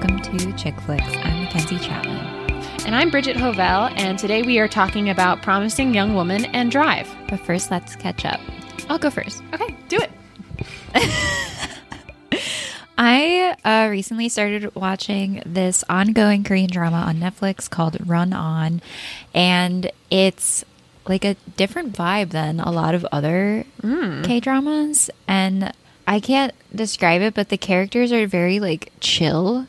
Welcome to Chick Flicks. I'm Mackenzie Chapman. And I'm Bridget Hovell, and today we are talking about Promising Young Woman and Drive. But first, let's catch up. I'll go first. Okay, do it. I uh, recently started watching this ongoing Korean drama on Netflix called Run On, and it's like a different vibe than a lot of other K dramas. And I can't describe it, but the characters are very like chill,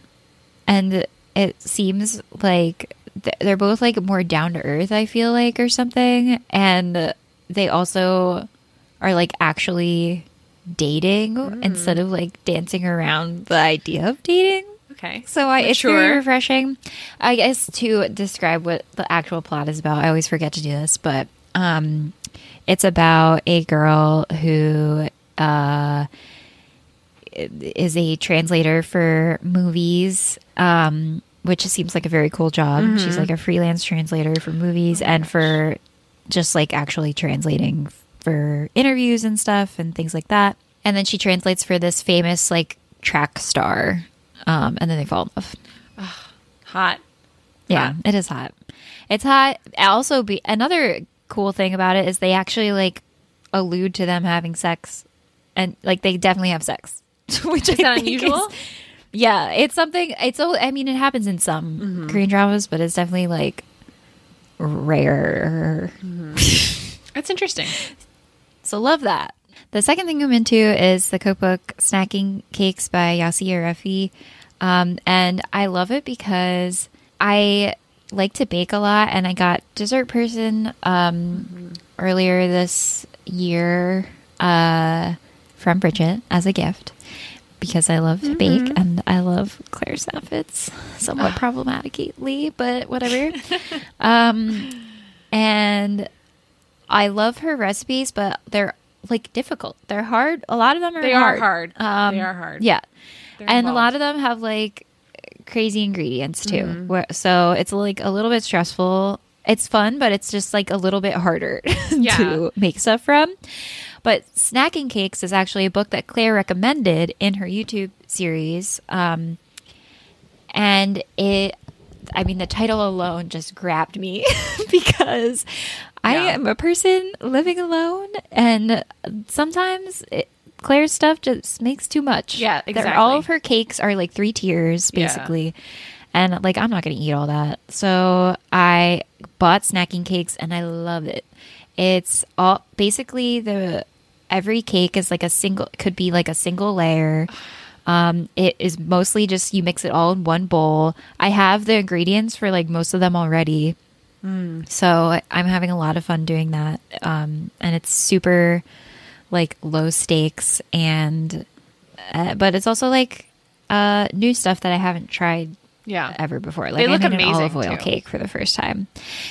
and it seems like th- they're both like more down to earth. I feel like or something, and they also are like actually dating instead of like dancing around the idea of dating. Okay. So I, it's very refreshing. I guess to describe what the actual plot is about, I always forget to do this, but um, it's about a girl who uh, is a translator for movies, um, which seems like a very cool job. She's like a freelance translator for movies and for just like actually translating for interviews and stuff and things like that. And then she translates for this famous like track star. Um, and then they fall in love. Hot. Yeah, it is hot. It's hot. Also, be another cool thing about it is they actually like allude to them having sex, and like they definitely have sex, which is that unusual? yeah, it's something. It's. I mean, it happens in some Mm-hmm. Korean dramas, but it's definitely like rare. That's interesting. So love that. The second thing I'm into is the cookbook Snacking Cakes by Yossy Arefi. Um, and I love it because I like to bake a lot and I got dessert person um, earlier this year uh, from Bridget as a gift because I love to bake and I love Claire Saffitz somewhat problematically, but whatever. um, and I love her recipes, but they're like difficult. They're hard. A lot of them are They are hard. hard. They are hard. Yeah. They're and a lot of them have like crazy ingredients too. Mm-hmm. Where, so it's like a little bit stressful. It's fun, but it's just like a little bit harder Yeah. to make stuff from. But Snacking Cakes is actually a book that Claire recommended in her YouTube series. Um, and it, I mean, the title alone just grabbed me because I am a person living alone, and sometimes it, Claire's stuff just makes too much. Yeah, They're- exactly. All of her cakes are like three tiers, Yeah. basically. And like, I'm not going to eat all that. So I bought snacking cakes and I love it. It's all basically the every cake is like a single, could be like a single layer. Um, it is mostly just you mix it all in one bowl. I have the ingredients for like most of them already. So I'm having a lot of fun doing that. Um, and it's super like low stakes and, uh, but it's also like, uh, new stuff that I haven't tried Yeah. ever before. Like They look I made an olive oil too. cake for the first time.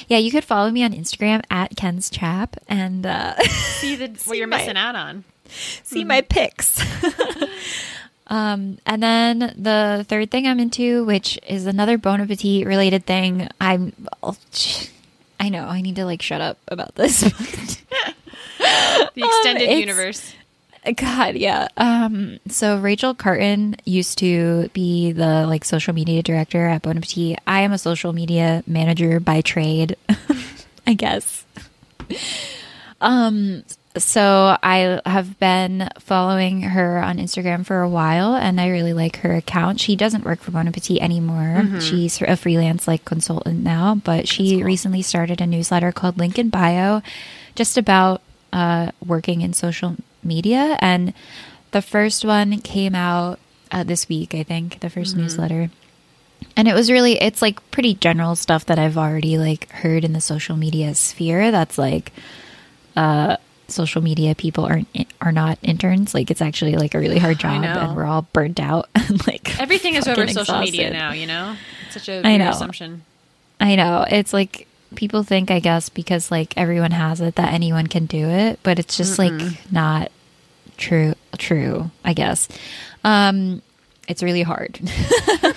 Yeah, you could follow me on Instagram at Ken's Chap and uh, See the what you're my- missing out on. see my pics. um, and then the third thing I'm into, which is another Bon Appetit related thing. I'm, I know I need to like shut up about this. The extended it's- universe. God, yeah. Um, so Rachel Karten used to be the like social media director at Bon Appetit. I am a social media manager by trade, I guess. Um, so I have been following her on Instagram for a while, and I really like her account. She doesn't work for Bon Appetit anymore. She's a freelance like consultant now, but she recently started a newsletter called Link in Bio, just about uh, working in social media. And the first one came out uh, this week, I think, the 1st newsletter. And it was really, it's like pretty general stuff that I've already like heard in the social media sphere. That's like, uh, social media people aren't are not interns. Like it's actually like a really hard job, and we're all burnt out. and like Everything is over fucking social media now, you know? It's such a I know. assumption. I know it's like people think, I guess, because like everyone has it, that anyone can do it, but it's just like not true. True, I guess. Um, it's really hard.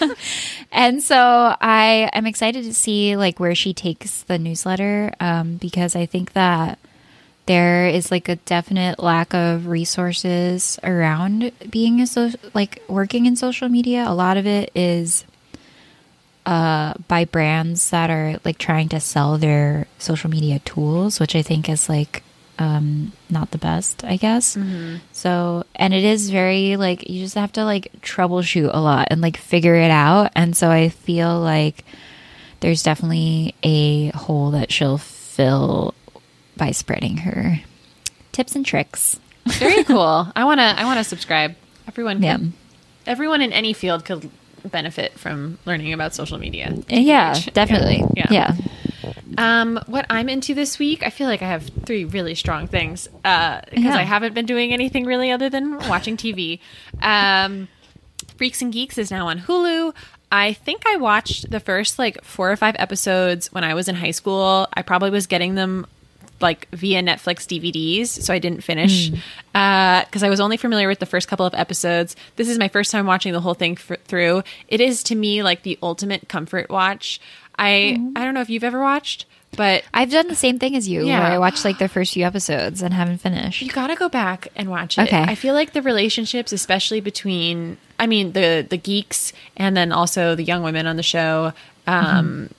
and so I am excited to see like where she takes the newsletter um, because I think that there is like a definite lack of resources around being a so like working in social media. A lot of it is uh, by brands that are like trying to sell their social media tools, which I think is like um, not the best, I guess. So, and it is very like you just have to like troubleshoot a lot and like figure it out. And so I feel like there's definitely a hole that she'll fill by spreading her tips and tricks. Very cool. I want to I want to subscribe. Everyone Yeah. everyone in any field could benefit from learning about social media. Yeah, Age. definitely. Yeah. Yeah. Um, what I'm into this week, I feel like I have three really strong things because Yeah. I haven't been doing anything really other than watching TV. Um, Freaks and Geeks is now on Hulu. I think I watched the first like four or five episodes when I was in high school. I probably was getting them like via Netflix DVDs, so I didn't finish mm. uh, because I was only familiar with the first couple of episodes. This is my first time watching the whole thing f- through. It is to me like the ultimate comfort watch. I mm-hmm. I don't know if you've ever watched, but I've done the same thing as you, Yeah. where I watched like the first few episodes and haven't finished. You gotta go back and watch it. Okay. I feel like the relationships, especially between, I mean, the the geeks and then also the young women on the show, um, mm-hmm.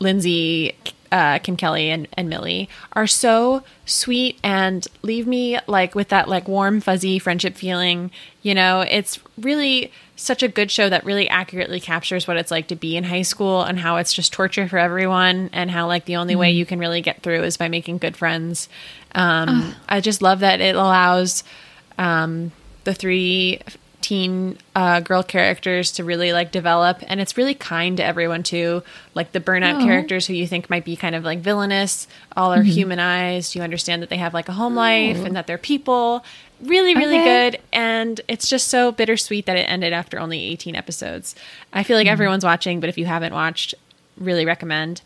Lindsay, uh, Kim Kelly, and and Millie, are so sweet and leave me like with that like warm fuzzy friendship feeling. You know, it's really such a good show that really accurately captures what it's like to be in high school and how it's just torture for everyone and how like the only way you can really get through is by making good friends. Um, I just love that it allows um, the three teen uh, girl characters to really like develop, and it's really kind to everyone too. Like the burnout Oh. characters who you think might be kind of like villainous, all Mm-hmm. are humanized. You understand that they have like a home life and that they're people. Really, really. Okay. good, and it's just so bittersweet that it ended after only 18 episodes. I feel like Mm-hmm. everyone's watching, but if you haven't watched, really recommend.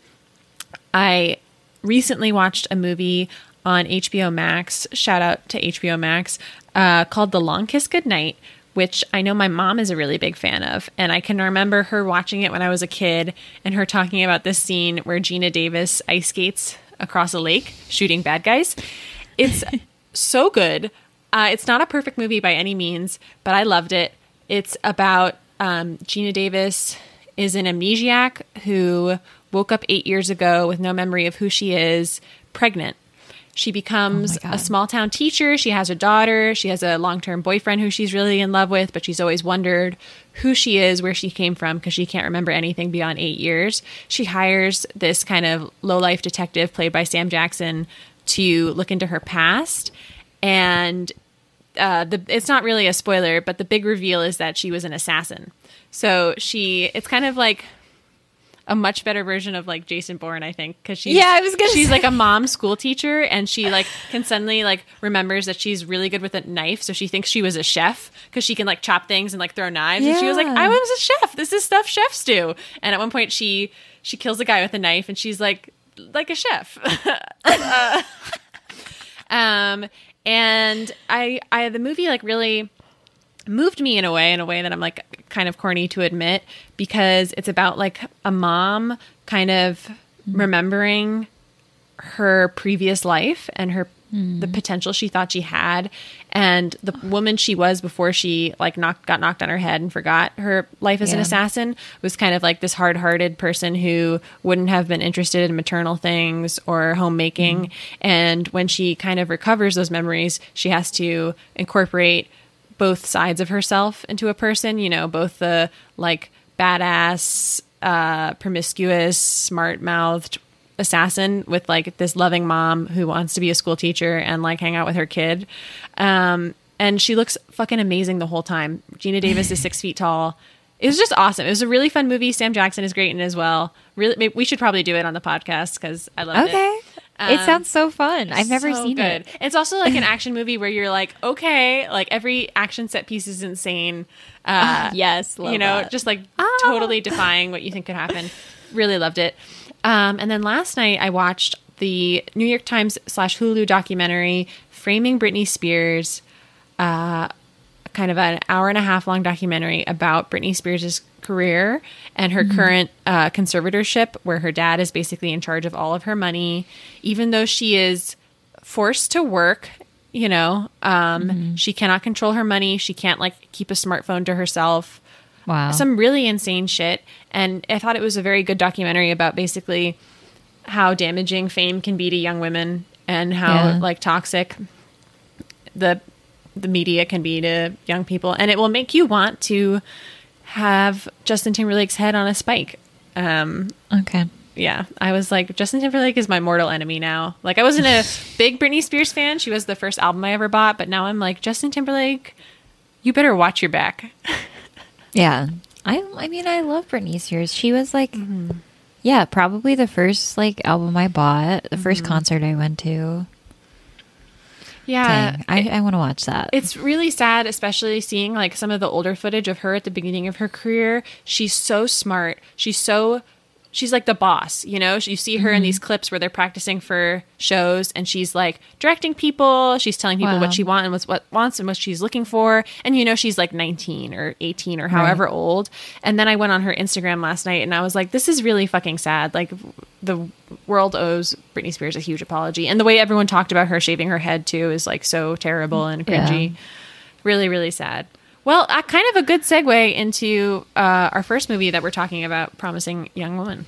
I recently watched a movie on HBO Max. Shout out to HBO Max uh, called The Long Kiss Goodnight, which I know my mom is a really big fan of, and I can remember her watching it when I was a kid and her talking about this scene where Geena Davis ice skates across a lake shooting bad guys. It's so good. Uh, it's not a perfect movie by any means, but I loved it. It's about um, Geena Davis is an amnesiac who woke up eight years ago with no memory of who she is, pregnant. She becomes God. a small town teacher. She has a daughter. She has a long term boyfriend who she's really in love with, but she's always wondered who she is, where she came from, because she can't remember anything beyond eight years. She hires this kind of low life detective played by Sam Jackson to look into her past. And uh, the it's not really a spoiler, but the big reveal is that she was an assassin. So she, it's kind of like a much better version of like Jason Bourne, I think, because she's Yeah, I was gonna she's say. like a mom school teacher, and she like can suddenly like remembers that she's really good with a knife, so she thinks she was a chef because she can like chop things and like throw knives, and she was like, I was a chef. This is stuff chefs do. And at one point, she she kills a guy with a knife, and she's like like a chef. Um, and I, I, the movie like really moved me in a way, in a way that I'm like kind of corny to admit, because it's about like a mom kind of mm-hmm. remembering her previous life and her mm-hmm. the potential she thought she had and the woman she was before she like knocked got knocked on her head and forgot her life as an assassin was kind of like this hard-hearted person who wouldn't have been interested in maternal things or homemaking. Mm-hmm. And when she kind of recovers those memories she has to incorporate both sides of herself into a person you know both the like badass uh promiscuous smart-mouthed assassin with like this loving mom who wants to be a school teacher and like hang out with her kid. Um, and she looks fucking amazing the whole time. Geena Davis is six feet tall. It was just awesome. It was a really fun movie. Sam Jackson is great in it as well. Really, maybe we should probably do it on the podcast because I love Okay. it. it Um, sounds so fun. I've never so seen good. it. It's also like an action movie where you're like, okay, like every action set piece is insane. Uh, yes, you know, just like totally defying what you think could happen. Really loved it. Um, and then last night I watched the New York Times slash Hulu documentary "Framing Britney Spears," uh, kind of an hour and a half long documentary about Britney Spears' career and her current uh, conservatorship, where her dad is basically in charge of all of her money, even though she is forced to work. You know, um, Mm-hmm. she cannot control her money. She can't like keep a smartphone to herself. Wow. Some really insane shit. And I thought it was a very good documentary about basically how damaging fame can be to young women and how Yeah. like toxic the the media can be to young people and it will make you want to have Justin Timberlake's head on a spike. Um okay. yeah, I was like Justin Timberlake is my mortal enemy now. Like I wasn't a big Britney Spears fan. She was the first album I ever bought, but now I'm like Justin Timberlake, you better watch your back. Yeah. I I mean I love Britney Spears. She was like Mm-hmm. yeah, probably the first like album I bought, the 1st Mm-hmm. concert I went to. Yeah. Dang. I, I want to watch that. It's really sad, especially seeing like some of the older footage of her at the beginning of her career. She's so smart. She's so she's like the boss, you know? You see her in mm-hmm. these clips where they're practicing for shows and she's like directing people, she's telling people Wow. what she wants and what's what wants and what she's looking for. And you know she's like 19 or 18 or however old. And then I went on her Instagram last night and I was like this is really fucking sad. Like the world owes Britney Spears a huge apology. And the way everyone talked about her shaving her head too is like so terrible and Yeah. cringy. Really, really sad. Well, uh, kind of a good segue into uh, our first movie that we're talking about, Promising Young Woman.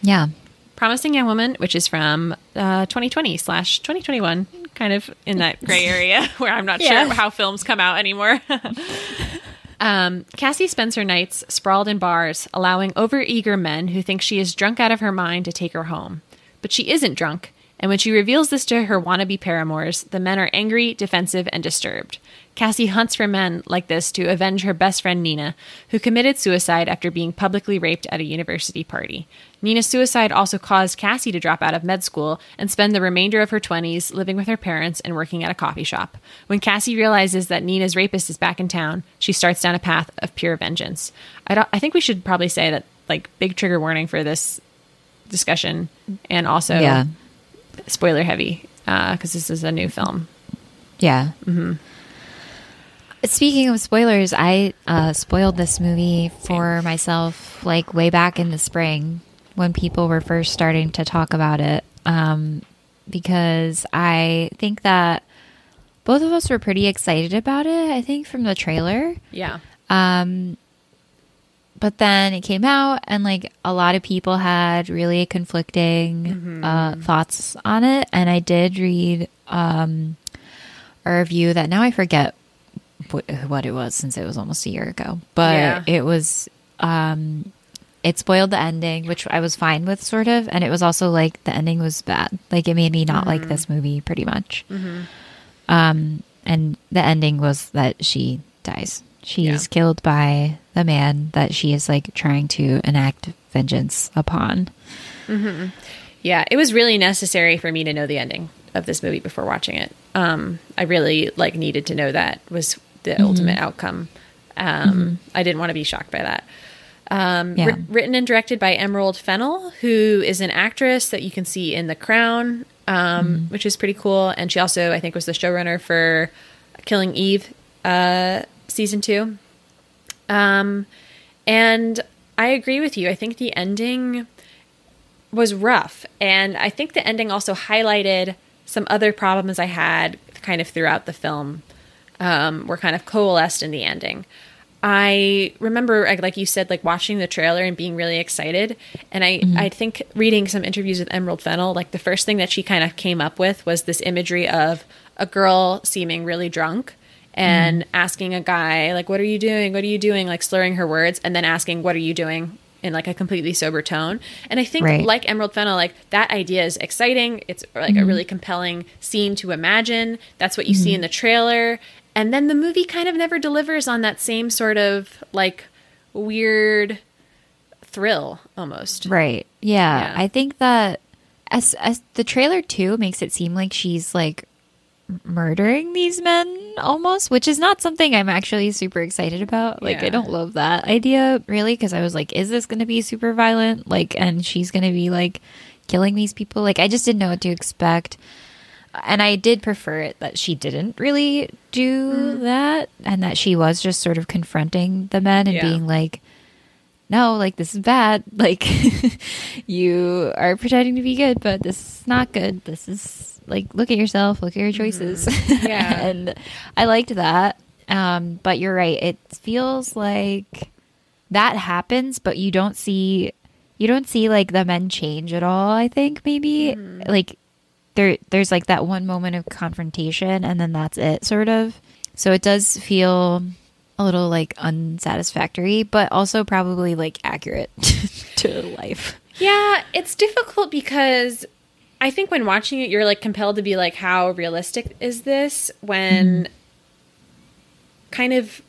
yeah. Promising Young Woman, which is from uh, 2020 slash 2021, kind of in that gray area where I'm not Yeah. sure how films come out anymore. um, Cassie spends her nights sprawled in bars, allowing overeager men who think she is drunk out of her mind to take her home. But she isn't drunk, and when she reveals this to her wannabe paramours, the men are angry, defensive, and disturbed. Cassie hunts for men like this to avenge her best friend Nina, who committed suicide after being publicly raped at a university party. Nina's suicide also caused Cassie to drop out of med school and spend the remainder of her 20s living with her parents and working at a coffee shop. When Cassie realizes that Nina's rapist is back in town, she starts down a path of pure vengeance. I, don't, I think we should probably say that, like, big trigger warning for this discussion and also Yeah. spoiler heavy because this is a new film. Yeah. Mm-hmm. Speaking of spoilers, I uh, spoiled this movie for myself like way back in the spring when people were first starting to talk about it. Um, because I think that both of us were pretty excited about it, I think, from the trailer. Yeah. Um, but then it came out, and like a lot of people had really conflicting uh, thoughts on it. And I did read um, a review that now I forget what, what it was since it was almost a year ago, but Yeah. it was. Um, it spoiled the ending, which I was fine with, sort of, and it was also like the ending was bad. Like it made me not like this movie, pretty much. Um, and the ending was that she dies. She's Yeah. killed by the man that she is like trying to enact vengeance upon. Yeah, it was really necessary for me to know the ending of this movie before watching it. Um, I really like needed to know that was the ultimate outcome. Um, I didn't want to be shocked by that. Um, Yeah. writ- written and directed by Emerald Fennell, who is an actress that you can see in The Crown, um, which is pretty cool. And she also, I think, was the showrunner for Killing Eve uh, season two. Um, and I agree with you. I think the ending was rough. And I think the ending also highlighted some other problems I had kind of throughout the film um, were kind of coalesced in the ending. I remember, like- you said, like watching the trailer and being really excited. And I, mm-hmm. I think reading some interviews with Emerald Fennell, like the first thing that she kind of came up with was this imagery of a girl seeming really drunk and mm-hmm. asking a guy, like, what are you doing? What are you doing? Like slurring her words and then asking, what are you doing? In like a completely sober tone. And I think, Right. like Emerald Fennell, like that idea is exciting. It's like a mm-hmm. really compelling scene to imagine. That's what you see in the trailer. And then the movie kind of never delivers on that same sort of like weird thrill almost. Right. Yeah. Yeah. I think that as, as the trailer too makes it seem like she's like murdering these men almost, which is not something I'm actually super excited about. Like Yeah. I don't love that idea really because I was like, is this going to be super violent? Like, and she's going to be like killing these people. Like I just didn't know what to expect. And I did prefer it that she didn't really do mm. that and that she was just sort of confronting the men and Yeah. being like, no, like this is bad. Like you are pretending to be good, but this is not good. This is like look at yourself, look at your mm-hmm. choices. Yeah. and I liked that. Um, but you're right. It feels like that happens, but you don't see you don't see like the men change at all. I think maybe mm. like there there's like that one moment of confrontation, and then that's it, sort of. So it does feel a little like unsatisfactory, but also probably like accurate to life. Yeah, it's difficult because I think when watching it, you're like compelled to be like, how realistic is this? When mm-hmm. kind of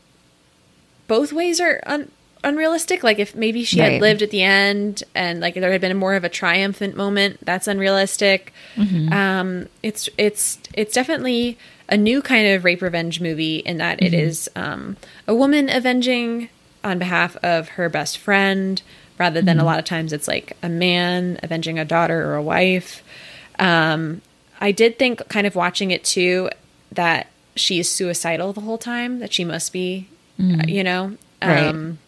both ways are un- unrealistic. Like if maybe she Right. had lived at the end and like there had been more of a triumphant moment, that's unrealistic. Um, it's it's it's definitely a new kind of rape revenge movie in that it is um, a woman avenging on behalf of her best friend rather than a lot of times it's like a man avenging a daughter or a wife. Um, I did think, kind of watching it too, that she is suicidal the whole time. That she must be, uh, you know. Right. Um,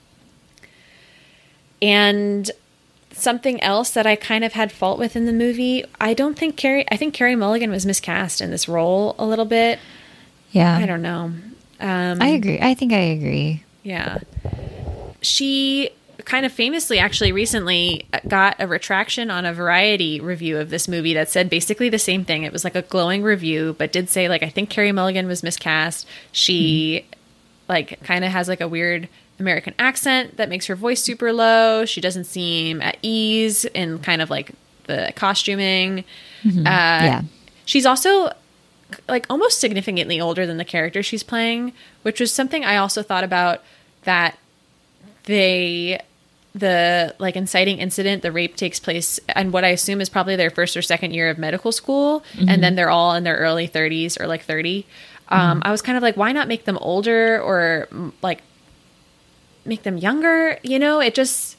and something else that I kind of had fault with in the movie, I don't think Carey. I think Carey Mulligan was miscast in this role a little bit. Yeah, I don't know. Um, I agree. I think I agree. yeah. She kind of famously, actually, recently got a retraction on a variety review of this movie that said basically the same thing. It was like a glowing review, but did say, like, I think Carey Mulligan was miscast. She, like, kind of has like a weird American accent that makes her voice super low. She doesn't seem at ease in kind of like the costuming. Uh, Yeah. She's also like almost significantly older than the character she's playing, which was something I also thought about that they the like inciting incident, the rape takes place and what I assume is probably their first or second year of medical school, and then they're all in their early 30s or like 30. Um, I was kind of like, why not make them older or like make them younger? You know, it just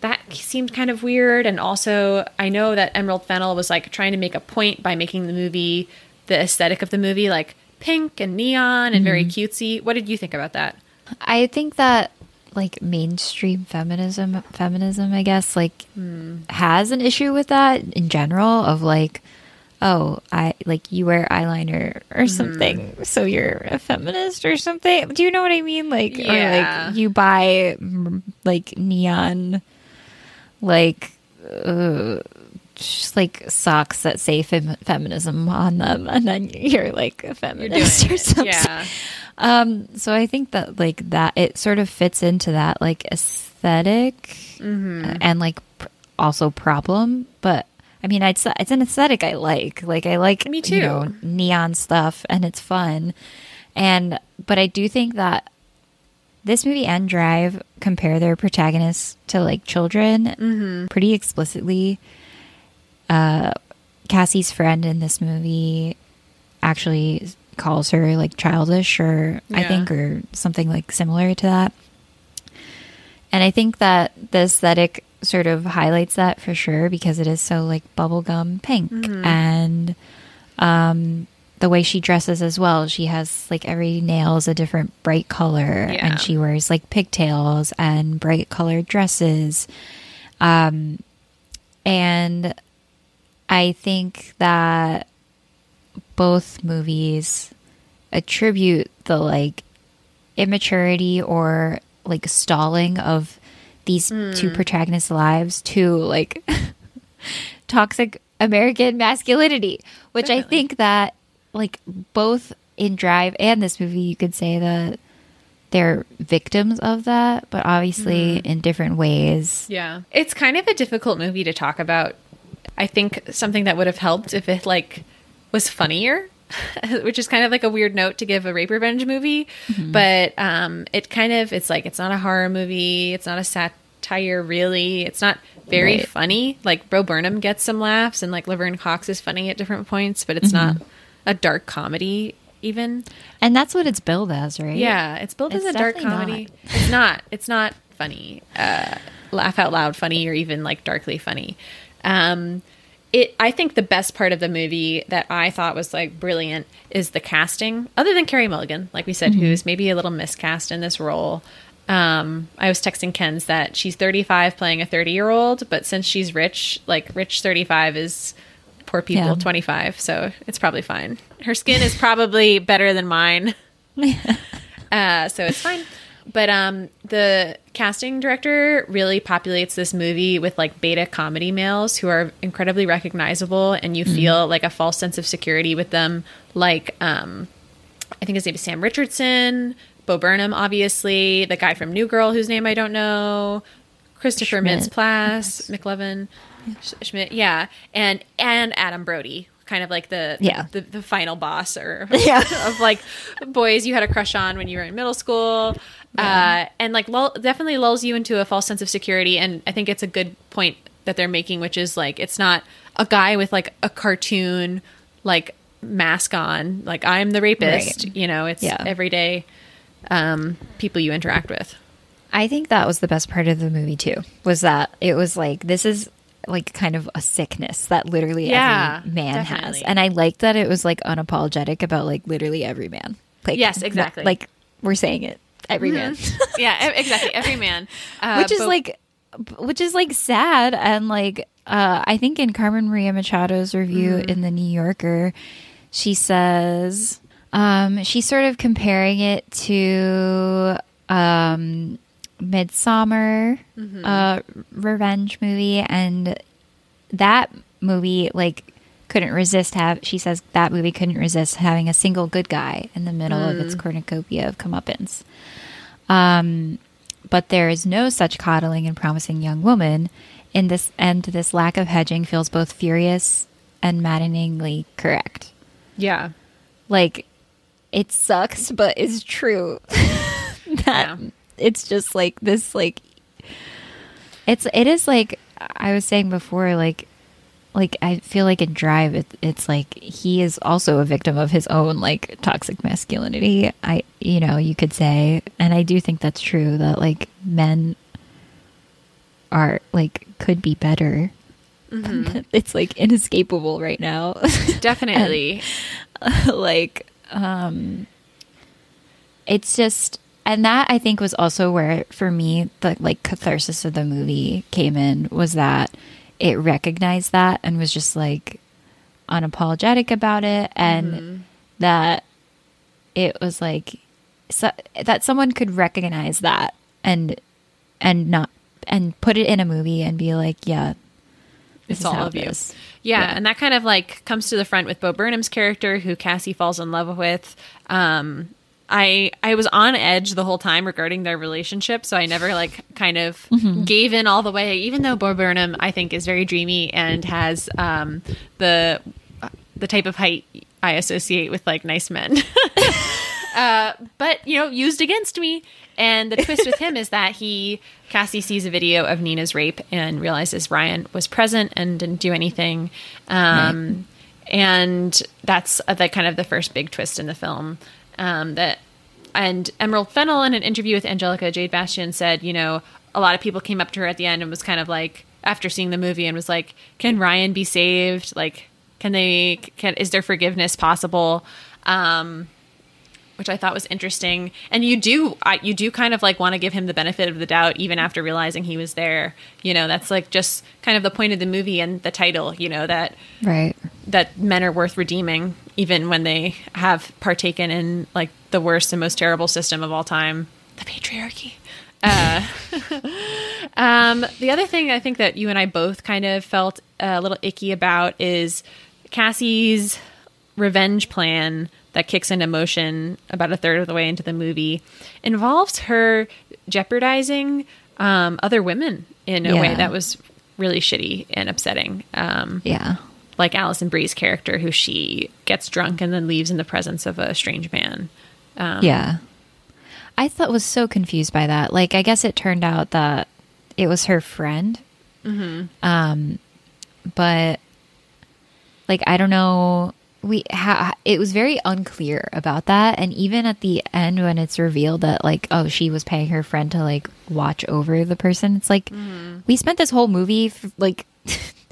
that seemed kind of weird. And also, I know that Emerald Fennell was like trying to make a point by making the movie, the aesthetic of the movie, like pink and neon and very mm-hmm. cutesy. What did you think about that? I think that like mainstream feminism feminism I guess like hmm. has an issue with that in general of like oh I like you wear eyeliner or something so you're a feminist or something do you know what I mean like Yeah. or like you buy mm, like neon like uh, just like socks that say fem- feminism on them and then you're like a feminist or something Yeah. um, so I think that like that it sort of fits into that like esthetic Mm-hmm. and like pr- also problem, but I mean, it's it's an aesthetic I like. Like I like Me you too. know, neon stuff and it's fun. And but I do think that this movie and Drive compare their protagonists to like children Mm-hmm. pretty explicitly. Uh, Cassie's friend in this movie actually calls her like childish or I think or something like similar to that. And I think that the aesthetic sort of highlights that for sure because it is so like bubblegum pink Mm-hmm. and um the way she dresses as well. She has like every nail is a different bright color Yeah. and she wears like pigtails and bright colored dresses. Um and I think that both movies attribute the like immaturity or like stalling of these two hmm. protagonists' lives to like toxic American masculinity, which I think that like both in Drive and this movie, you could say that they're victims of that, but obviously hmm. in different ways. Yeah. It's kind of a difficult movie to talk about. I think something that would have helped if it like was funnier, which is kind of like a weird note to give a rape revenge movie, but um it kind of it's like it's not a horror movie, it's not a satire really. It's not very Right. funny. Like Bo Burnham gets some laughs and like Laverne Cox is funny at different points, but it's not a dark comedy even. And that's what it's billed as, right? Yeah, it's built It's as a dark comedy. It's not. It's not funny. Uh, laugh out loud funny or even like darkly funny. Um, it. I think the best part of the movie that I thought was like brilliant is the casting. Other than Carey Mulligan, like we said, who's maybe a little miscast in this role. Um, I was texting Ken's that she's 35 playing a 30 year old, but since she's rich, like rich 35 is poor people Yeah. 25, so it's probably fine. Her skin is probably better than mine. uh, so it's fine. But um, the casting director really populates this movie with like beta comedy males who are incredibly recognizable, and you feel like a false sense of security with them. Like, um, I think his name is Sam Richardson, Bo Burnham, obviously, the guy from New Girl whose name I don't know, Christopher Schmidt. Mintz-Plasse, McLovin, Sch- Schmidt, yeah, and and Adam Brody, kind of like the Yeah. the, the final boss or Yeah. of like boys you had a crush on when you were in middle school. Uh, and like lull, definitely lulls you into a false sense of security. And I think it's a good point that they're making, which is like it's not a guy with like a cartoon like mask on, like I'm the rapist. Right. You know, it's Yeah. everyday um, people you interact with. I think that was the best part of the movie too. Was that it was like this is like kind of a sickness that literally Yeah, every man has, and I like that it was like unapologetic about like literally every man. Like Yes, exactly. Mm-hmm. Like we're saying it, every man, yeah, exactly. Every man, uh, which is but- like, which is like sad and like uh, I think in Carmen Maria Machado's review Mm-hmm. in the New Yorker, she says um, she's sort of comparing it to um, Midsommar, Mm-hmm. uh, revenge movie, and that movie like couldn't resist have she says that movie couldn't resist having a single good guy in the middle of Mm. its cornucopia of comeuppance. Um, but there is no such coddling and promising young woman in this, and this lack of hedging feels both furious and maddeningly correct. yeah, Like, it sucks, but it's true. that Yeah. it's just like this, like, it's it is like I was saying before, like. Like I feel like in Drive, it, it's like he is also a victim of his own like toxic masculinity. I, you know, you could say, and I do think that's true that like men are like could be better. it's like inescapable right now. definitely. like um it's just and that i think was also where for me the like catharsis of the movie came in was that it recognized that and was just like unapologetic about it and that it was like so, that someone could recognize that and and not and put it in a movie and be like yeah It's all of you. Yeah, Yeah. and that kind of like comes to the front with Bo Burnham's character, who Cassie falls in love with. Um, I I was on edge the whole time regarding their relationship, so I never like kind of Mm-hmm. gave in all the way. Even though Bo Burnham, I think, is very dreamy and has um, the the type of height I associate with like nice men. uh, but you know, used against me. And the twist with him is that he Cassie sees a video of Nina's rape and realizes Ryan was present and didn't do anything. Um, And that's uh, the kind of the first big twist in the film. Um, that and Emerald Fennell in an interview with Angelica Jade Bastién said, you know, a lot of people came up to her at the end and was kind of like after seeing the movie and was like, can Ryan be saved? Like, can they? Can is there forgiveness possible? Um, which I thought was interesting. And you do, I, you do kind of like want to give him the benefit of the doubt, even after realizing he was there. You know, that's like just kind of the point of the movie and the title. You know that right that men are worth redeeming, even when they have partaken in like the worst and most terrible system of all time, the patriarchy. Uh, um, the other thing I think that you and I both kind of felt a little icky about is Cassie's revenge plan that kicks into motion about a third of the way into the movie involves her jeopardizing um, other women in a way that was really shitty and upsetting. Um, yeah like Alison Brie's character, who she gets drunk and then leaves in the presence of a strange man. Um, Yeah. I thought was so confused by that. Like, I guess it turned out that it was her friend. Mm-hmm. Um, but like, I don't know. We ha- it was very unclear about that, and even at the end when it's revealed that like, oh, she was paying her friend to like watch over the person. It's like we spent this whole movie f- like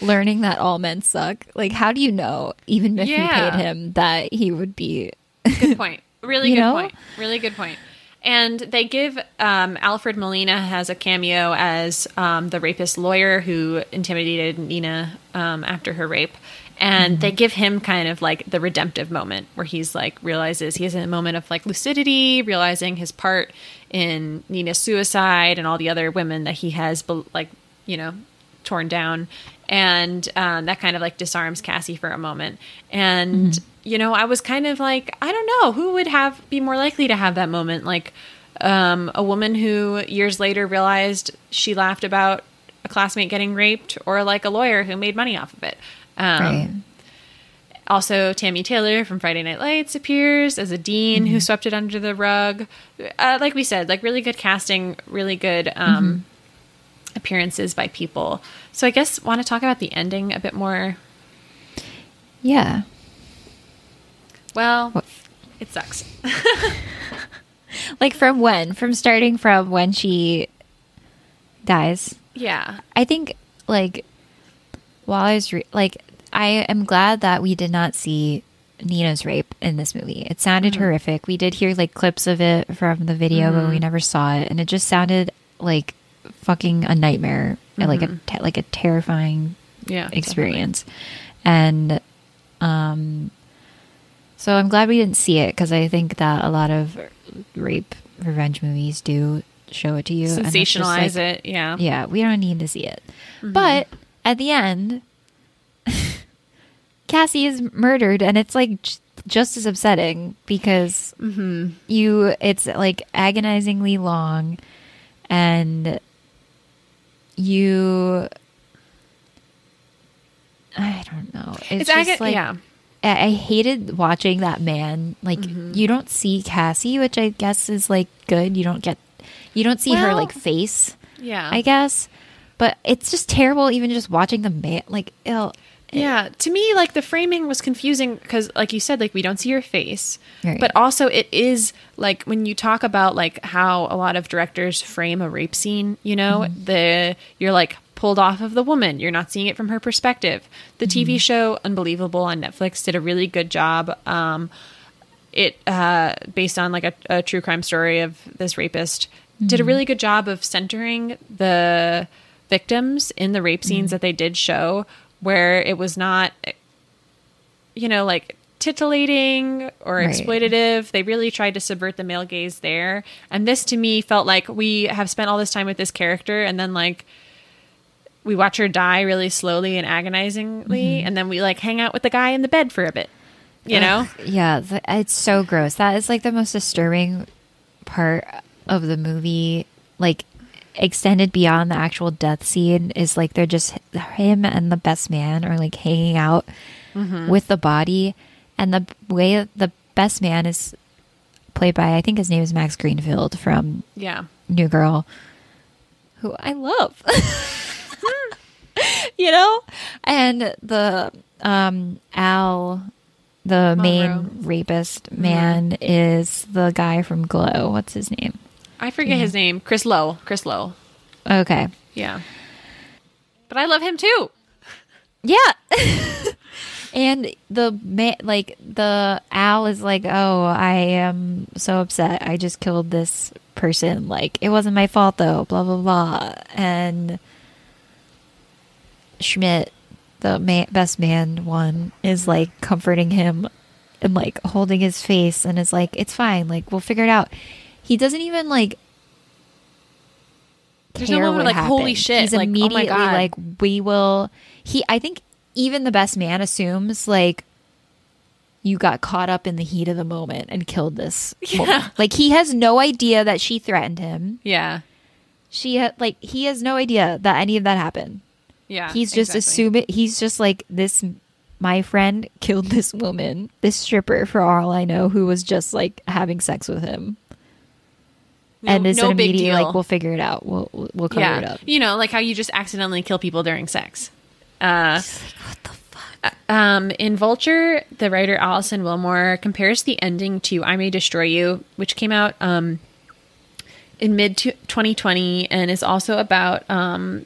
learning that all men suck. Like, how do you know, even if you paid him, that he would be good point. Really good know? point. Really good point. And they give um, Alfred Molina has a cameo as um, the rapist lawyer who intimidated Nina um, after her rape, and they give him kind of like the redemptive moment where he's like realizes he has a moment of like lucidity realizing his part in nina's suicide and all the other women that he has like you know torn down and um, that kind of like disarms cassie for a moment. And you know i was kind of like i don't know who would have be more likely to have that moment? Like um, a woman who years later realized she laughed about a classmate getting raped or like a lawyer who made money off of it. Um, right. also, Tami Taylor from Friday Night Lights appears as a dean who swept it under the rug. Uh, like we said, like really good casting, really good um, appearances by people. So I guess want to talk about the ending a bit more. Yeah. Well, What- it sucks. Like from when? From starting from when she dies. yeah, I think like while I was re- like I am glad that we did not see Nina's rape in this movie. It sounded mm-hmm. horrific. We did hear like clips of it from the video, but we mm-hmm. never saw it, and it just sounded like fucking a nightmare, and like a mm-hmm. te- like a terrifying yeah, experience. And um so I'm glad we didn't see it because I think that a lot of rape revenge movies do show it to you. Sensationalize like- it. Yeah. Yeah, we don't need to see it. Mm-hmm. But at the end Cassie is murdered and it's like j- just as upsetting because mm-hmm. you it's like agonizingly long and you I don't know. It's, It's, just like yeah. I hated watching that man. Like Mm-hmm. you don't see Cassie, which I guess is like good. You don't get you don't see her like face, Yeah. I guess. But it's just terrible even just watching the man like ill Yeah, to me, like the framing was confusing because, like you said, like we don't see your face, Right. but also it is like when you talk about like how a lot of directors frame a rape scene. You know, the you're like pulled off of the woman. You're not seeing it from her perspective. The TV show Unbelievable on Netflix did a really good job. Um, it uh, based on like a, a true crime story of this rapist did a really good job of centering the victims in the rape scenes that they did show where it was not you know like titillating or Right. exploitative they really tried to subvert the male gaze there and this to me felt like we have spent all this time with this character and then like we watch her die really slowly and agonizingly mm-hmm. and then we like hang out with the guy in the bed for a bit you know yeah, it's so gross. That is like the most disturbing part of the movie. Like extended beyond the actual death scene is like they're just him and the best man are like hanging out with the body, and the way the best man is played by I think his name is Max Greenfield from yeah New Girl, who I love. you know? And the um Al the main rapist man is the guy from Glow. What's his name? I forget his mm-hmm. name chris lowell chris lowell Okay. yeah but i love him too Yeah. and the man like the Al is like, "Oh, I am so upset. I just killed this person. Like it wasn't my fault though, blah blah blah." And Schmidt, the man, best man one, is like comforting him and like holding his face and is like, "It's fine. Like we'll figure it out." He doesn't even like There's no moment like, holy shit, He's like, oh my immediately God. like, we will. He, I think, even the best man assumes like you got caught up in the heat of the moment and killed this. woman. Yeah. Like he has no idea that she threatened him. yeah She had like he has no idea that any of that happened. yeah He's just exactly. assuming. He's just like this. My friend killed this woman, this stripper, for all I know, who was just like having sex with him. No- and is no an immediate like we'll figure it out. We'll we'll, cover it up. you know like how you just accidentally kill people during sex uh What the fuck? Um, in Vulture, the writer Alison Willmore compares the ending to "I May Destroy You," which came out um, in mid 2020 and is also about um,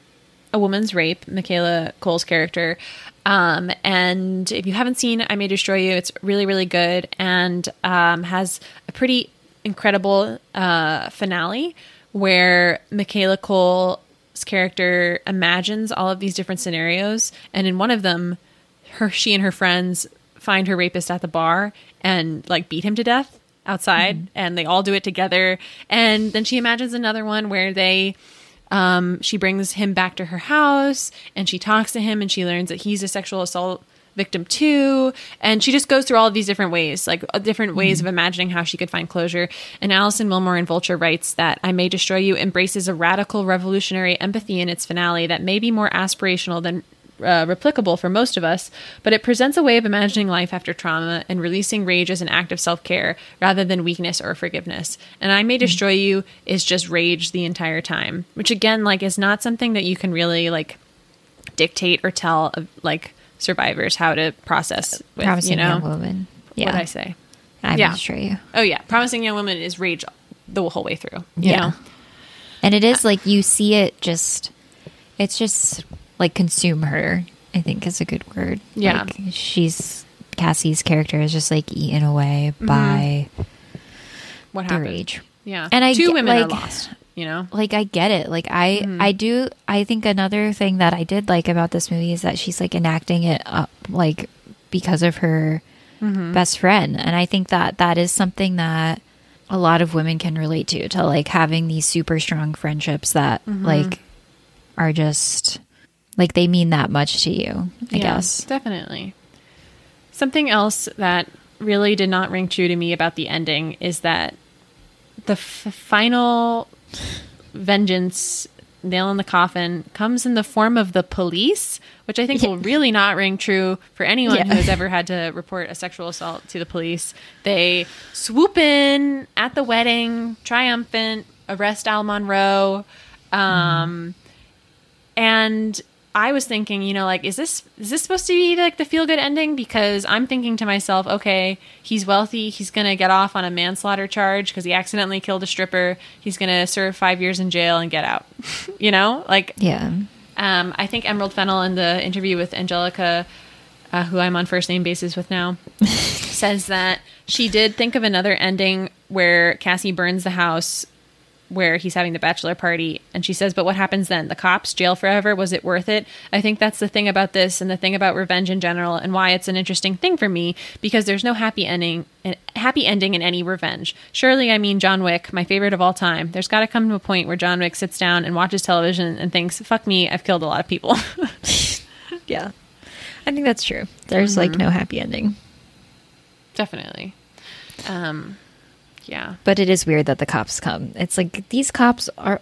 a woman's rape. Michaela Coel's character. Um, and if you haven't seen "I May Destroy You," it's really, really good and um, has a pretty incredible uh, finale where Michaela Coel's character imagines all of these different scenarios, and in one of them, her she and her friends find her rapist at the bar and like beat him to death outside and they all do it together. And then she imagines another one where they um, she brings him back to her house and she talks to him and she learns that he's a sexual assault victim too and she just goes through all of these different ways like uh, different ways of imagining how she could find closure. And alison willmore in vulture writes that i may destroy you embraces a radical revolutionary empathy in its finale that may be more aspirational than uh, replicable for most of us, but it presents a way of imagining life after trauma and releasing rage as an act of self care rather than weakness or forgiveness. And I May Destroy You is just rage the entire time, which again, like, is not something that you can really like dictate or tell uh, like survivors how to process with, Promising you know, young woman. Yeah, what I say. I'm Yeah. sure you. Oh yeah, promising young woman is rage the whole way through. You Yeah. know? And it is like you see it just, it's just like consume her, I think is a good word. Yeah. Like she's, Cassie's character is just like eaten away Mm-hmm. by what the happened? rage. Yeah, And I two women are like- lost. You know, Like I get it. Like I, Mm-hmm. I do. I think another thing that I did like about this movie is that she's like enacting it up, like because of her Mm-hmm. best friend, and I think that that is something that a lot of women can relate to. To like having these super strong friendships that Mm-hmm. like are just like they mean that much to you. I Yeah, guess. definitely. Something else that really did not ring true to me about the ending is that the f- final vengeance nail in the coffin comes in the form of the police, which I think will really not ring true for anyone Yeah. who has ever had to report a sexual assault to the police. They swoop in at the wedding, triumphant, arrest Al Monroe. Um, and I was thinking, you know, like, is this is this supposed to be like the feel good ending? Because I'm thinking to myself, okay, he's wealthy, he's gonna get off on a manslaughter charge because he accidentally killed a stripper. He's gonna serve five years in jail and get out. you know, like, Yeah. um, I think Emerald Fennell in the interview with Angelica, uh, who I'm on first name basis with now, says that she did think of another ending where Cassie burns the house where he's having the bachelor party and she says but what happens then? The cops? Jail forever? Was it worth it? I think that's the thing about this and the thing about revenge in general and why it's an interesting thing for me because there's no happy ending happy ending in any revenge. Surely i mean john wick my favorite of all time. There's got to come to a point where john wick sits down and watches television and thinks fuck me i've killed a lot of people. Yeah. I think that's true. There's like no happy ending. definitely. Um yeah But it is weird that the cops come. It's like these cops are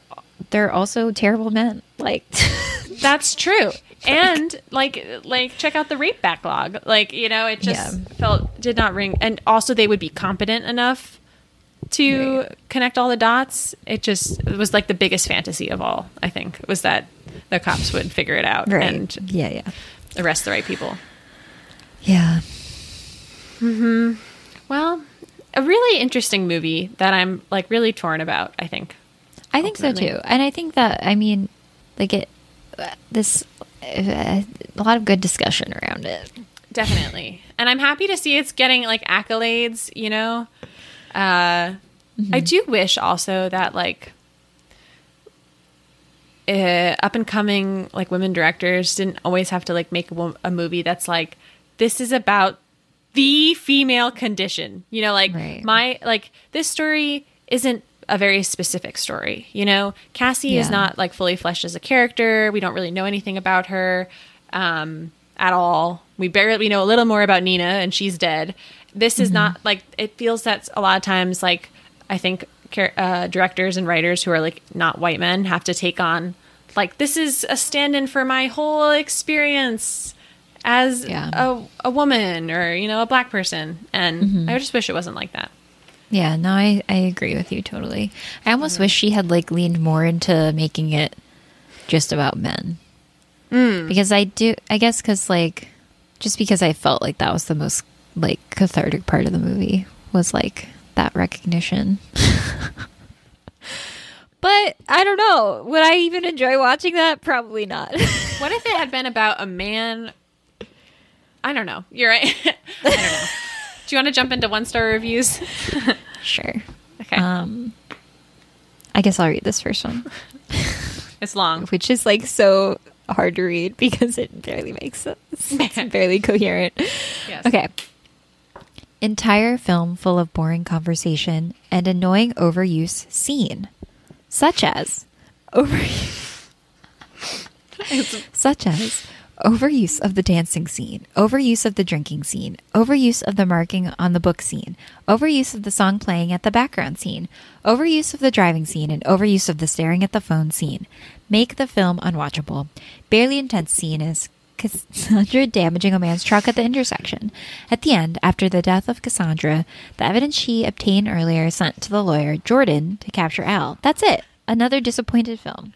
they're also terrible men. Like That's true. And like like check out the rape backlog. Like, you know, it just Yeah. felt did not ring and also they would be competent enough to Right. connect all the dots. It just it was like the biggest fantasy of all, I think, was that the cops would figure it out right. and yeah, yeah. arrest the right people. Yeah. Mhm. Well, a really interesting movie that I'm like really torn about, I think. I think so too. And I think that I mean like it this uh, a lot of good discussion around it. Definitely. And I'm happy to see it's getting like accolades, you know. Uh I do wish also that like uh, up and coming like women directors didn't always have to like make a, a movie that's like this is about the female condition. You know, like Right. my like this story isn't a very specific story. You know, Cassie is not like fully fleshed as a character. We don't really know anything about her um, at all. We barely we know a little more about Nina, and she's dead. This is not like it feels that a lot of times like I think uh, directors and writers who are like not white men have to take on like this is a stand-in for my whole experience as Yeah. a, a woman or you know a black person and mm-hmm. i just wish it wasn't like that Yeah, no, I, I agree with you totally. I almost wish she had like leaned more into making it just about men. Mm. Because I do, I guess, because like, just because I felt like that was the most like cathartic part of the movie was like that recognition. but I don't know. Would I even enjoy watching that? Probably not. what if it had been about a man i don't know you're right i don't know do you want to jump into one star reviews sure. okay Um, I guess I'll read this first one. it's long which is like so hard to read because it barely makes sense. It's barely coherent. Yes. Okay. Entire film full of boring conversation and annoying overuse scene, such as overuse, such as overuse of the dancing scene, overuse of the drinking scene, overuse of the marking on the book scene, overuse of the song playing at the background scene, overuse of the driving scene, and overuse of the staring at the phone scene. Make the film unwatchable. Barely intense scene is Cassandra damaging a man's truck at the intersection. At the end, after the death of Cassandra, the evidence she obtained earlier sent to the lawyer, Jordan, to capture Al. That's it. Another disappointed film.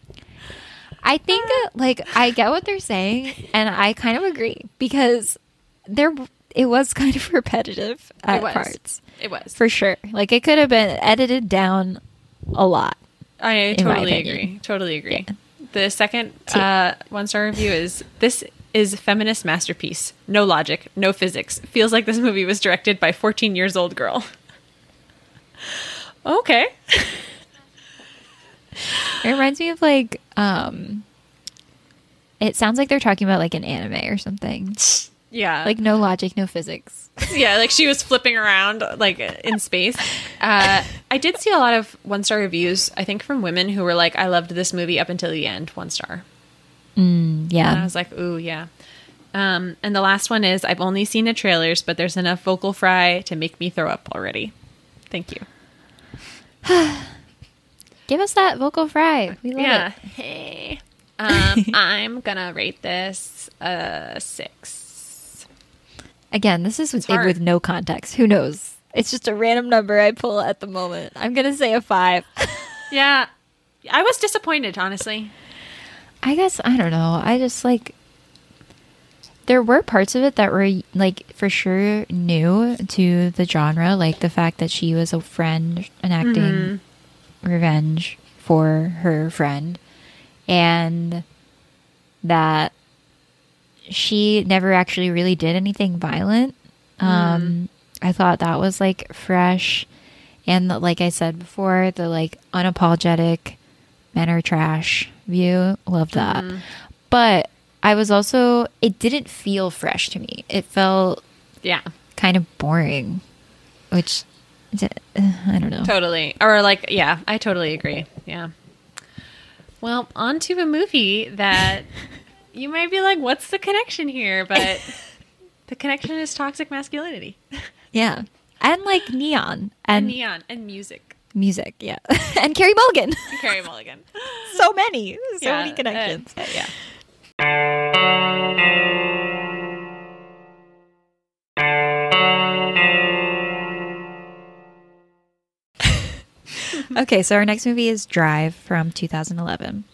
I think uh, like I get what they're saying, and I kind of agree because there it was kind of repetitive at It was. parts It was. for sure. Like it could have been edited down a lot. I totally agree. Totally agree. Yeah. The second uh, one star review is this is feminist masterpiece. No logic, no physics. Feels like this movie was directed by 14 years old girl. okay. It reminds me of like um it sounds like they're talking about like an anime or something. Yeah. Like no logic, no physics. yeah, like she was flipping around like in space. Uh, I did see a lot of one star reviews. I think from women who were like, "I loved this movie up until the end." One star. Mm, And I was like, "Ooh, yeah." Um, and the last one is, "I've only seen the trailers, but there's enough vocal fry to make me throw up already." Thank you. Give us that vocal fry. We love yeah. it. Hey. Um, I'm gonna rate this a six. Again, this is with, with no context. Who knows? It's just a random number I pull at the moment. I'm gonna say a five. Yeah, I was disappointed, honestly. I guess I don't know. I just like there were parts of it that were like for sure new to the genre, like the fact that she was a friend enacting revenge for her friend and that she never actually really did anything violent. Um I thought that was like fresh and like I said before, the like unapologetic men are trash view. Love that. But I was also, it didn't feel fresh to me. It felt Yeah, kind of boring, which I don't know. totally. Or like, yeah, I totally agree. Yeah. Well, on to a movie that you might be like, "What's the connection here?" But the connection is toxic masculinity, Yeah. And like neon and, and neon, and music. music. Yeah. and Carey Mulligan. Carey Mulligan. so many, so Yeah, many connections. uh, yeah. okay, so our next movie is Drive from 2011.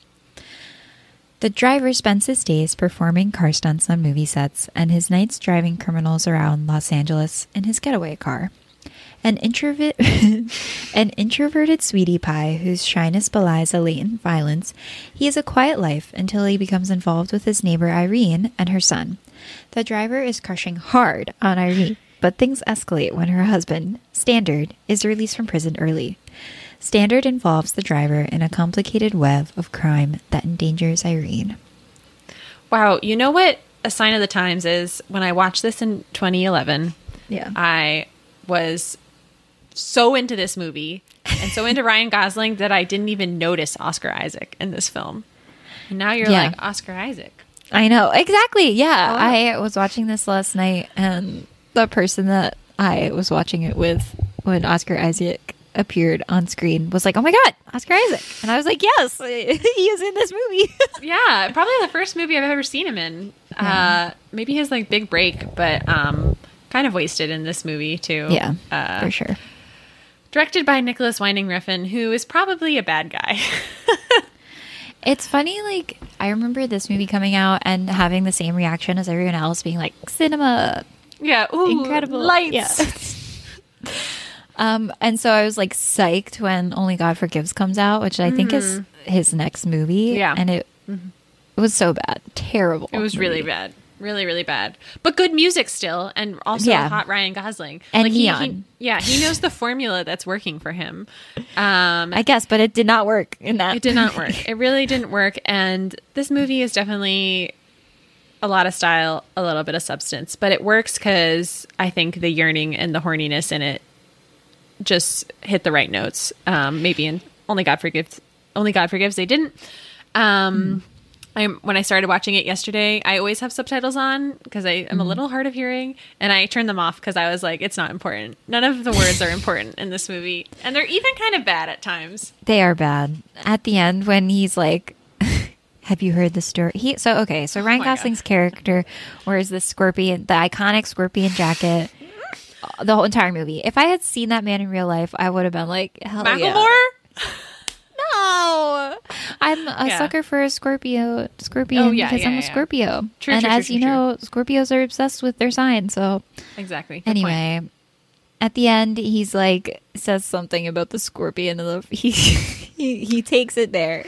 The driver spends his days performing car stunts on movie sets and his nights driving criminals around Los Angeles in his getaway car. An, introvert, an introverted sweetie pie whose shyness belies a latent violence, he has a quiet life until he becomes involved with his neighbor Irene and her son. The driver is crushing hard on Irene, but things escalate when her husband, Standard, is released from prison early. Standard involves the driver in a complicated web of crime that endangers Irene. Wow, you know what a sign of the times is? When I watched this in 2011, Yeah. I was so into this movie and so into Ryan Gosling that I didn't even notice Oscar Isaac in this film. And now you're Yeah. like Oscar Isaac. I know. Exactly. Yeah. Oh. I was watching this last night and the person that I was watching it with when Oscar Isaac appeared on screen was like, "Oh my god, Oscar Isaac." And I was like, "Yes, he is in this movie." Yeah, probably the first movie I've ever seen him in. Uh, maybe his like big break, but um, kind of wasted in this movie too. yeah, uh, for sure. Directed by Nicolas Winding Refn, who is probably a bad guy. It's funny like I remember this movie coming out and having the same reaction as everyone else being like, "Cinema, yeah, ooh, incredible lights. Yeah. Um, and so I was like psyched when Only God Forgives comes out, which I think is his next movie. Mm-hmm. Yeah. Mm-hmm. and it it was so bad, terrible. It was really bad, really, really bad. But good music still, and also Yeah. hot Ryan Gosling And he- neon. he- yeah, he knows the formula that's working for him. Um, I guess, but it did not work in that. it did not work. It really didn't work. And this movie is definitely a lot of style, a little bit of substance, but it works because I think the yearning and the horniness in it just hit the right notes. Um, maybe in Only God Forgives. Only God Forgives. They didn't. Um, I when I started watching it yesterday, I always have subtitles on because I am a little hard of hearing, and I turned them off because I was like, it's not important. None of the words are important in this movie, and they're even kind of bad at times. They are bad. At the end, when he's like, "Have you heard the story?" He so okay. So Ryan Oh my God. Gosling's character wears the scorpion, the iconic scorpion jacket. The whole entire movie. If I had seen that man in real life, I would have been like, "Hell yeah!" No, I'm a Yeah. sucker for a Scorpio. Scorpion Oh, yeah, because yeah, I'm a. Scorpio, True, and true, as true, you know, Scorpios are obsessed with their sign. So Exactly. Good point. anyway, at the end, he's like says something about the scorpion, and the, he he he takes it there.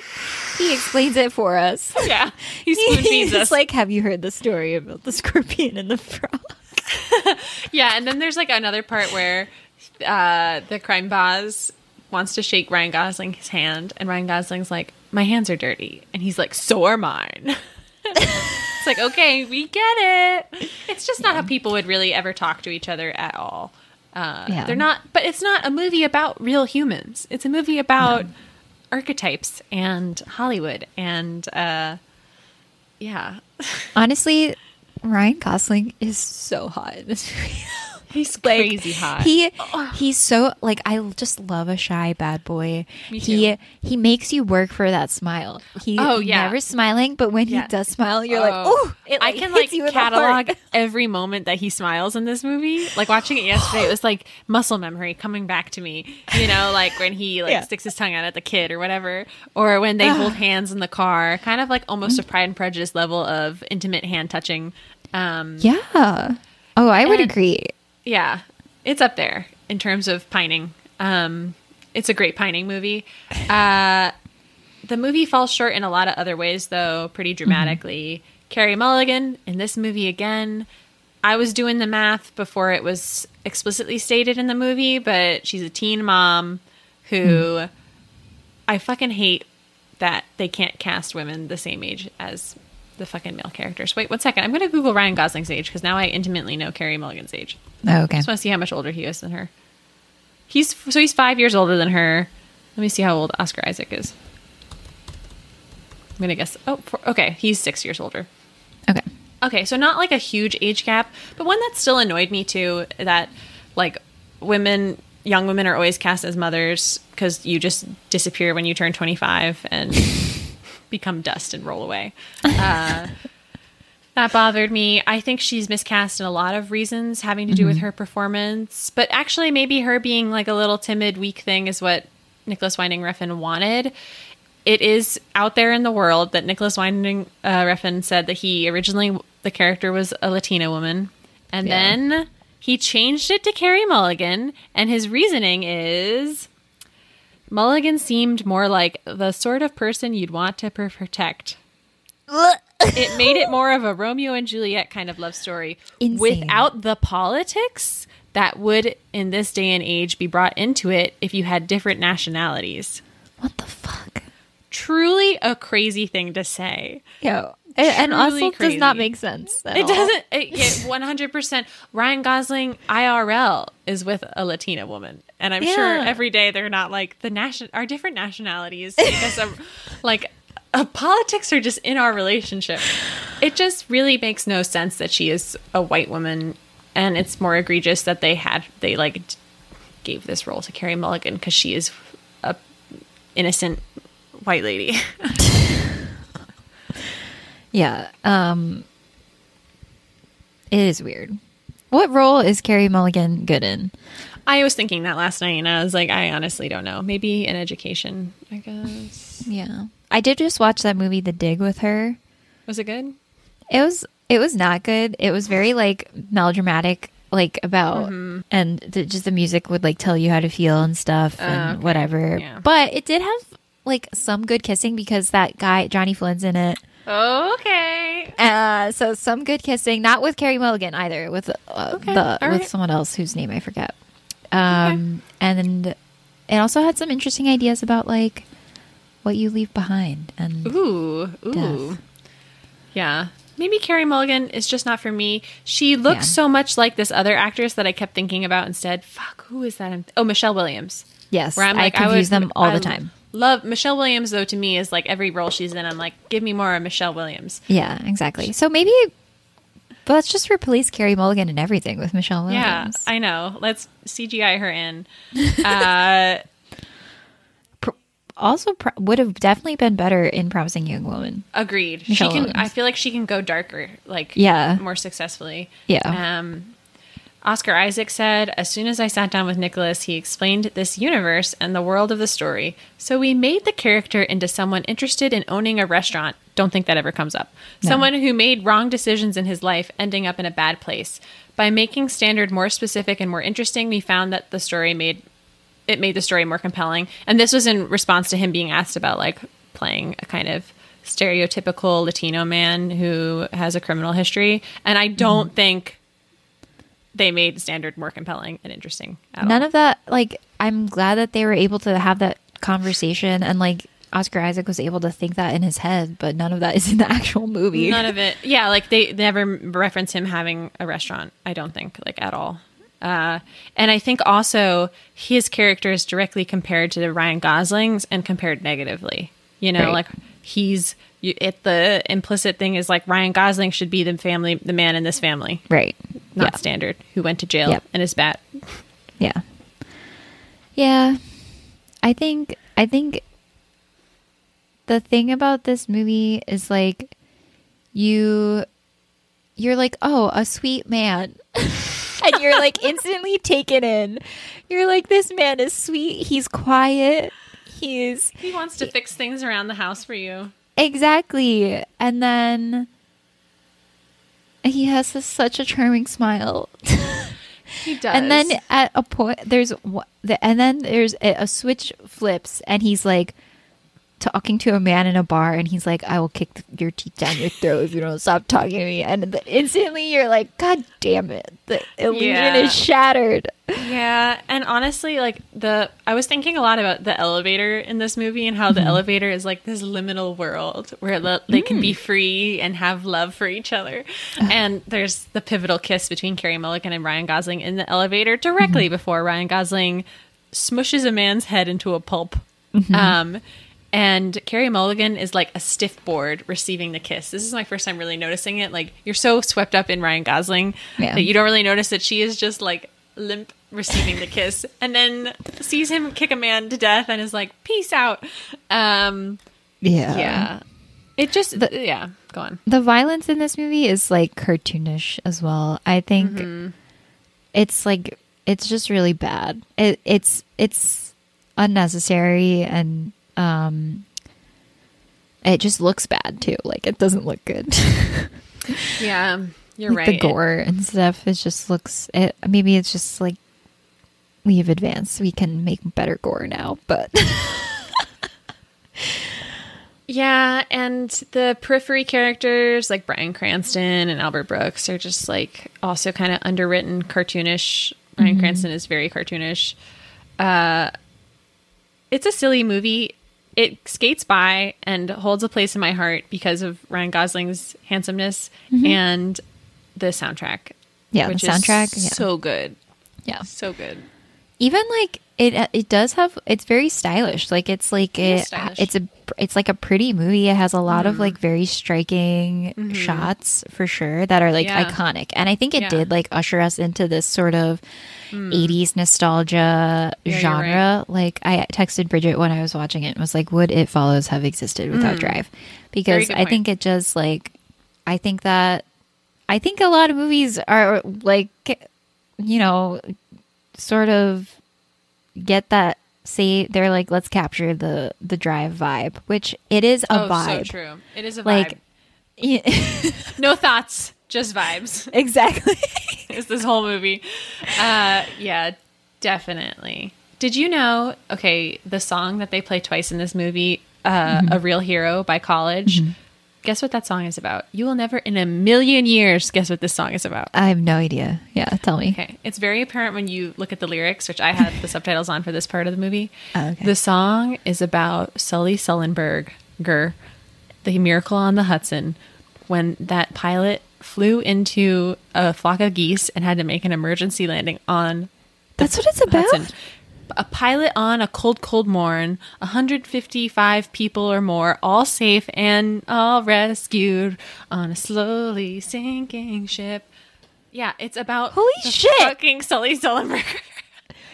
He explains it for us. Oh, yeah, he spoon feeds He's us. like, "Have you heard the story about the scorpion and the frog?" yeah, and then there's like another part where uh, the crime boss wants to shake Ryan Gosling's hand, and Ryan Gosling's like, "My hands are dirty," and he's like, "So are mine." it's like, okay, we get it. It's just not how people would really ever talk to each other at all. Uh, Yeah. They're not, but it's not a movie about real humans. It's a movie about archetypes and Hollywood and uh, yeah. Honestly, Ryan Gosling is so hot in this movie. He's like crazy hot. He he's so like I just love a shy bad boy. He he makes you work for that smile. He Oh, yeah. never smiling, but when Yeah. he does smile, you're like, Oh. oh, it, I can like catalog every moment that he smiles in this movie. Like watching it yesterday, it was like muscle memory coming back to me. You know, like when he like Yeah. sticks his tongue out at the kid or whatever, or when they hold hands in the car, kind of like almost a Pride and Prejudice level of intimate hand touching. Um, Yeah. Oh, I would agree. yeah, it's up there in terms of pining. Um, it's a great pining movie. Uh, the movie falls short in a lot of other ways, though, pretty dramatically. Carey Mulligan in this movie again. I was doing the math before it was explicitly stated in the movie, but she's a teen mom who I fucking hate that they can't cast women the same age as the fucking male characters. Wait one second. I'm going to Google Ryan Gosling's age because now I intimately know Carey Mulligan's age. Oh, okay. just want to see how much older he is than her. He's so he's five years older than her. Let me see how old Oscar Isaac is. I'm gonna guess. Oh, four, okay, he's six years older. Okay. Okay, so not like a huge age gap, but one that still annoyed me too. That like women, young women are always cast as mothers because you just disappear when you turn 25 and become dust and roll away. Uh, that bothered me. I think she's miscast in a lot of reasons having to do with her performance, but actually, maybe her being like a little timid, weak thing is what Nicolas Winding Refn wanted. It is out there in the world that Nicolas Winding uh, Refn said that he originally the character was a Latina woman, and Yeah. then he changed it to Carey Mulligan, and his reasoning is Mulligan seemed more like the sort of person you'd want to protect it made it more of a Romeo and Juliet kind of love story Insane. without the politics that would in this day and age be brought into it if you had different nationalities. What the fuck? Truly a crazy thing to say. Yo. And, and also Truly does not make sense. It all. doesn't it, yeah, 100% Ryan Gosling IRL is with a Latina woman. And I'm sure every day they're not like the nation our different nationalities because of like uh, politics are just in our relationship. It just really makes no sense that she is a white woman and it's more egregious that they had they like d- gave this role to Carey Mulligan cuz she is a innocent white lady. Yeah. Um it is weird. What role is Carey Mulligan good in? I was thinking that last night, and I was like, I honestly don't know. Maybe in education, I guess. Yeah. I did just watch that movie The Dig with her. Was it good? It was it was not good. It was very like melodramatic like about and the, just the music would like tell you how to feel and stuff and okay. whatever. Yeah. But it did have like some good kissing because that guy Johnny Flynn's in it. Okay. Okay. Uh, so some good kissing, not with Carey Mulligan either, with uh, Okay, the with someone else whose name I forget. Um, and it also had some interesting ideas about like what you leave behind and Ooh, ooh. Death. Yeah. Maybe Carey Mulligan is just not for me. She looks Yeah. so much like this other actress that I kept thinking about instead. Fuck, who is that? Oh, Michelle Williams. yes, Where I'm I like, confuse would- them all I the time. Love Michelle Williams though. To me, is like every role she's in. I'm like, give me more of Michelle Williams. Yeah, exactly. So maybe, but let's just replace Carey Mulligan and everything with Michelle Williams. Yeah, I know. Let's CGI her in. Uh, also, would have definitely been better in Promising Young Woman. agreed. Michelle she can. Williams. I feel like she can go darker. Like Yeah. more successfully. Yeah. Um, Oscar Isaac said, As soon as I sat down with Nicolas, he explained this universe and the world of the story. So we made the character into someone interested in owning a restaurant. Don't think that ever comes up. No. Someone who made wrong decisions in his life, ending up in a bad place. By making Standard more specific and more interesting, we found that the story made it made the story more compelling. And this was in response to him being asked about like playing a kind of stereotypical Latino man who has a criminal history. And I don't Mm-hmm. think they made Standard more compelling and interesting. None all. of that. Like, I'm glad that they were able to have that conversation and like Oscar Isaac was able to think that in his head, but none of that is in the actual movie. None of it. Yeah, like they never reference him having a restaurant. I don't think like at all. Uh, and I think also his character is directly compared to the Ryan Gosling's and compared negatively. You know, Right. like he's you, it. The implicit thing is like Ryan Gosling should be the family, the man in this family, right. Not yeah. Standard, who went to jail Yep. and is bad. Yeah. Yeah. I think I think the thing about this movie is like you you're like, "Oh, a sweet man." and you're like instantly taken in. You're like, "This man is sweet. He's quiet. He's He wants to fix things around the house for you. exactly." And then he has this, such a charming smile. He does. And then at a point, there's and then there's a, a switch flips, and he's like talking to a man in a bar, and he's like, "I will kick your teeth down your throat if you don't stop talking to me." And the, instantly, you're like, "God damn it! The illusion Yeah. is shattered." Yeah, and honestly, like the I was thinking a lot about the elevator in this movie and how Mm-hmm. the elevator is like this liminal world where le- they can Mm. be free and have love for each other. And there's the pivotal kiss between Carey Mulligan and Ryan Gosling in the elevator directly Mm-hmm. before Ryan Gosling smushes a man's head into a pulp. Mm-hmm. Um, and Carey Mulligan is like a stiff board receiving the kiss. This is my first time really noticing it. Like you're so swept up in Ryan Gosling Yeah. that you don't really notice that she is just like limp receiving the kiss and then sees him kick a man to death and is like peace out um Yeah, yeah it just The- yeah go on The violence in this movie is like cartoonish as well. I think Mm-hmm. it's like it's just really bad. It, it's it's unnecessary and um it just looks bad too. Like it doesn't look good. yeah you're like right the gore and stuff. It just looks. It, maybe it's just like we've advanced. We can make better gore now, but yeah and the periphery characters like bryan cranston and albert brooks are just like also kind of underwritten cartoonish bryan cranston is very cartoonish uh it's a silly movie it skates by and holds a place in my heart because of ryan gosling's handsomeness mm-hmm. and the soundtrack yeah, the which soundtrack. is yeah. so good yeah, so good even like it. Uh, it does have. It's very stylish. Like it's like It is it. stylish. It's a. It's like a pretty movie. It has a lot of mm-hmm. like very striking mm-hmm. shots for sure that are like Yeah. iconic. And I think it Yeah. did like usher us into this sort of mm. 80s nostalgia Yeah, genre. Like I texted Bridget when I was watching it and was like, would It Follows have existed without mm. Drive? Because I think it just like, I think that, I think a lot of movies are like, you know, sort of get that say they're like let's capture the the drive vibe which it is a oh vibe so true it is a vibe like no thoughts just vibes exactly it's this whole movie. Uh, yeah, definitely. Did you know? Okay, the song that they play twice in this movie, uh, Mm-hmm. "A Real Hero" by College. Guess what that song is about? You will never in a million years guess what this song is about. I have no idea. Yeah, tell me. Okay. It's very apparent when you look at the lyrics, which I had the subtitles on for this part of the movie. Oh, okay. The song is about Sully Sullenberger, the miracle on the Hudson, when that pilot flew into a flock of geese and had to make an emergency landing on That's what it's about. Hudson. A pilot on a cold, cold morn, 155 people or more, all safe and all rescued on a slowly sinking ship. Yeah, it's about Holy shit! fucking Sully Sullenberger.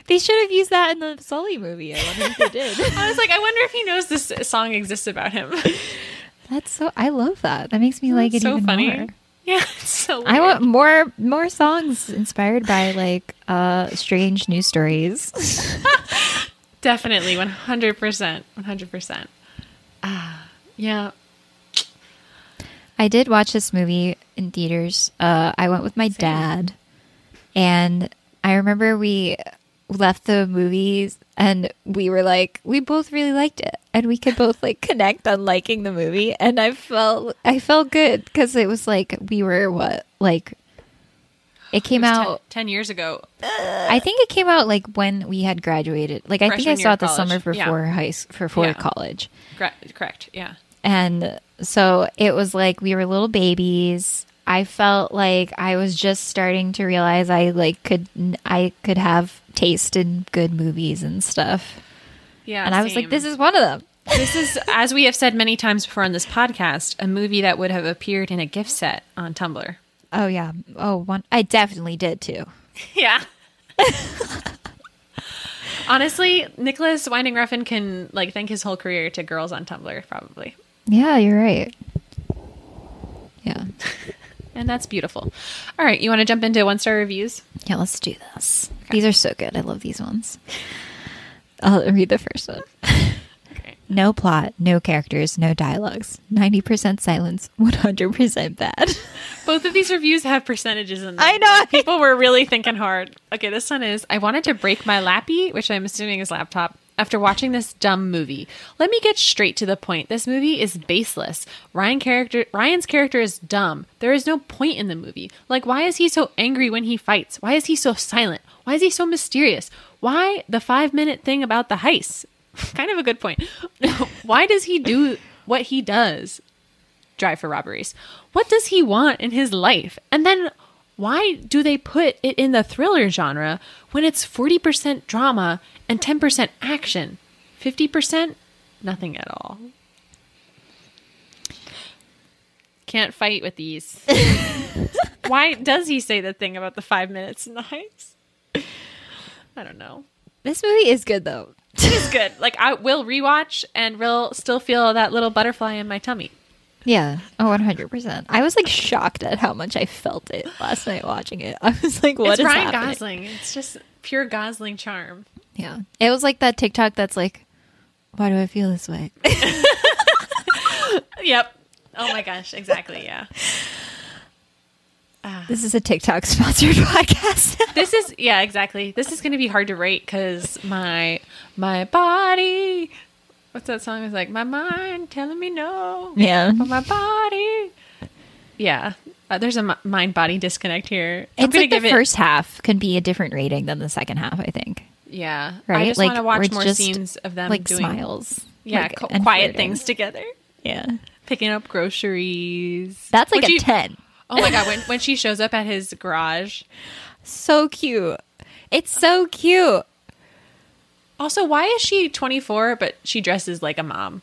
They should have used that in the Sully movie. I wonder if they did. I was like, I wonder if he knows this song exists about him. That's so. I love that. That makes me like it so even funny. more. Yeah, so. I want more more songs inspired by like uh strange news stories. definitely 100, percent 100. percent Ah, yeah. I did watch this movie in theaters. Uh, I went with my dad, and I remember we left the movies and we were like, we both really liked it, and we could both like connect on liking the movie. And I felt I felt good because it was like we were what like. It came It out. 10, 10 years ago. I think it came out like when we had graduated. Like I think I saw it the college. summer Yeah. before high s- for before Yeah. college. Gra- correct. Yeah. And so it was like we were little babies. I felt like I was just starting to realize I like could I could have taste in good movies and stuff. Yeah. and I was like, this is one of them. this is as we have said many times before on this podcast, a movie that would have appeared in a GIF set on Tumblr. Oh yeah. Oh one I definitely did too. Yeah. Honestly, Nicolas Winding Refn can like thank his whole career to girls on Tumblr, probably. Yeah, you're right. Yeah. And that's beautiful. All right, you want to jump into one star reviews? Yeah, let's do this. These are so good. I love these ones. I'll read the first one. Okay. No plot, no characters, no dialogues. 90% silence, 100% bad. Both of these reviews have percentages in them. I know. People were really thinking hard. Okay, this one is I wanted to break my lappy, which I'm assuming is laptop, after watching this dumb movie. Let me get straight to the point. This movie is baseless. Ryan character Ryan's character is dumb. There is no point in the movie. Like why is he so angry when he fights? Why is he so silent? Why is he so mysterious? Why the 5-minute thing about the heist? kind of a good point. why does he do what he does? drive for robberies. What does he want in his life? And then why do they put it in the thriller genre when it's 40% drama and 10% action? 50% nothing at all. Can't fight with these. why does he say the thing about the 5 minutes in the heist? I don't know. this movie is good though. It is good. Like I will rewatch and will still feel that little butterfly in my tummy. Yeah. Oh, 100%. I was like shocked at how much I felt it last night watching it. I was like, what is it's Ryan happening? Gosling. It's just pure Gosling charm. Yeah. It was like that TikTok that's like, why do I feel this way? Yep. Oh my gosh, exactly. Yeah. Ah. this is a TikTok sponsored podcast. This is yeah, exactly. This is going to be hard to rate cuz my my body What's that song? It's like my mind telling me no. yeah. But my body. Yeah. Uh, there's a mind body disconnect here. I'm It's like the it first half can be a different rating than the second half, I think. yeah. Right? I just like, want to watch more scenes of them like doing smiles. yeah, like, and quiet flirting. things together. Yeah. Picking up groceries. That's like Would a you- 10. Oh my god, when when she shows up at his garage. So cute. It's so cute. Also, why is she 24 but she dresses like a mom?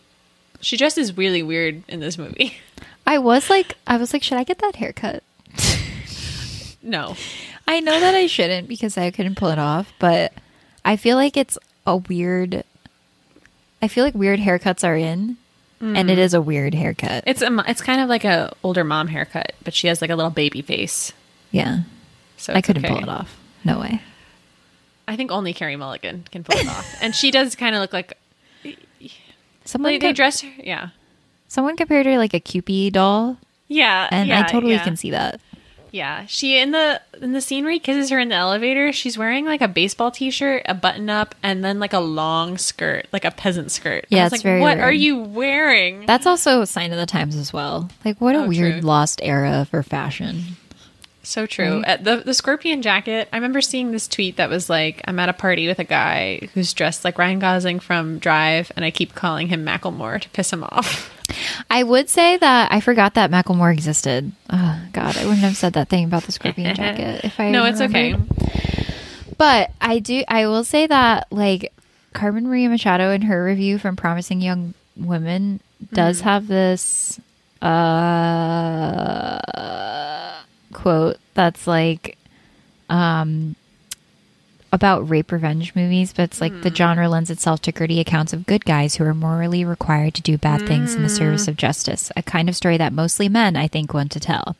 She dresses really weird in this movie. I was like, I was like, should I get that haircut? No. I know that I shouldn't because I couldn't pull it off, but I feel like it's a weird. I feel like weird haircuts are in, and it mm. is a weird haircut. It's a it's kind of like a older mom haircut, but she has like a little baby face. yeah, So I couldn't okay. pull it off. No way. I think only Carey Mulligan can pull it off. And she does kind of look like Someone like they dress her. Yeah. someone compared her like a Kewpie doll, Yeah. and yeah, I totally yeah. can see that. Yeah, she in the in the scene where he kisses her in the elevator, she's wearing like a baseball t-shirt, a button up, and then like a long skirt, like a peasant skirt. Yeah, it's like, very What weird. are you wearing? That's also a sign of the times as well. Like, what a Oh, weird true. lost era for fashion. So true. Right? The the scorpion jacket. I remember seeing this tweet that was like, "I'm at a party with a guy who's dressed like Ryan Gosling from Drive, and I keep calling him Macklemore to piss him off." I would say that I forgot that Macklemore existed. Oh, God, I wouldn't have said that thing about the scorpion jacket if I. no, it's okay. But I do. I will say that like Carmen Maria Machado in her review from Promising Young Women does Mm-hmm. have this uh quote that's like um about rape revenge movies, but it's like Hmm. the genre lends itself to gritty accounts of good guys who are morally required to do bad things in the Hmm. service of justice. A kind of story that mostly men, I think, want to tell.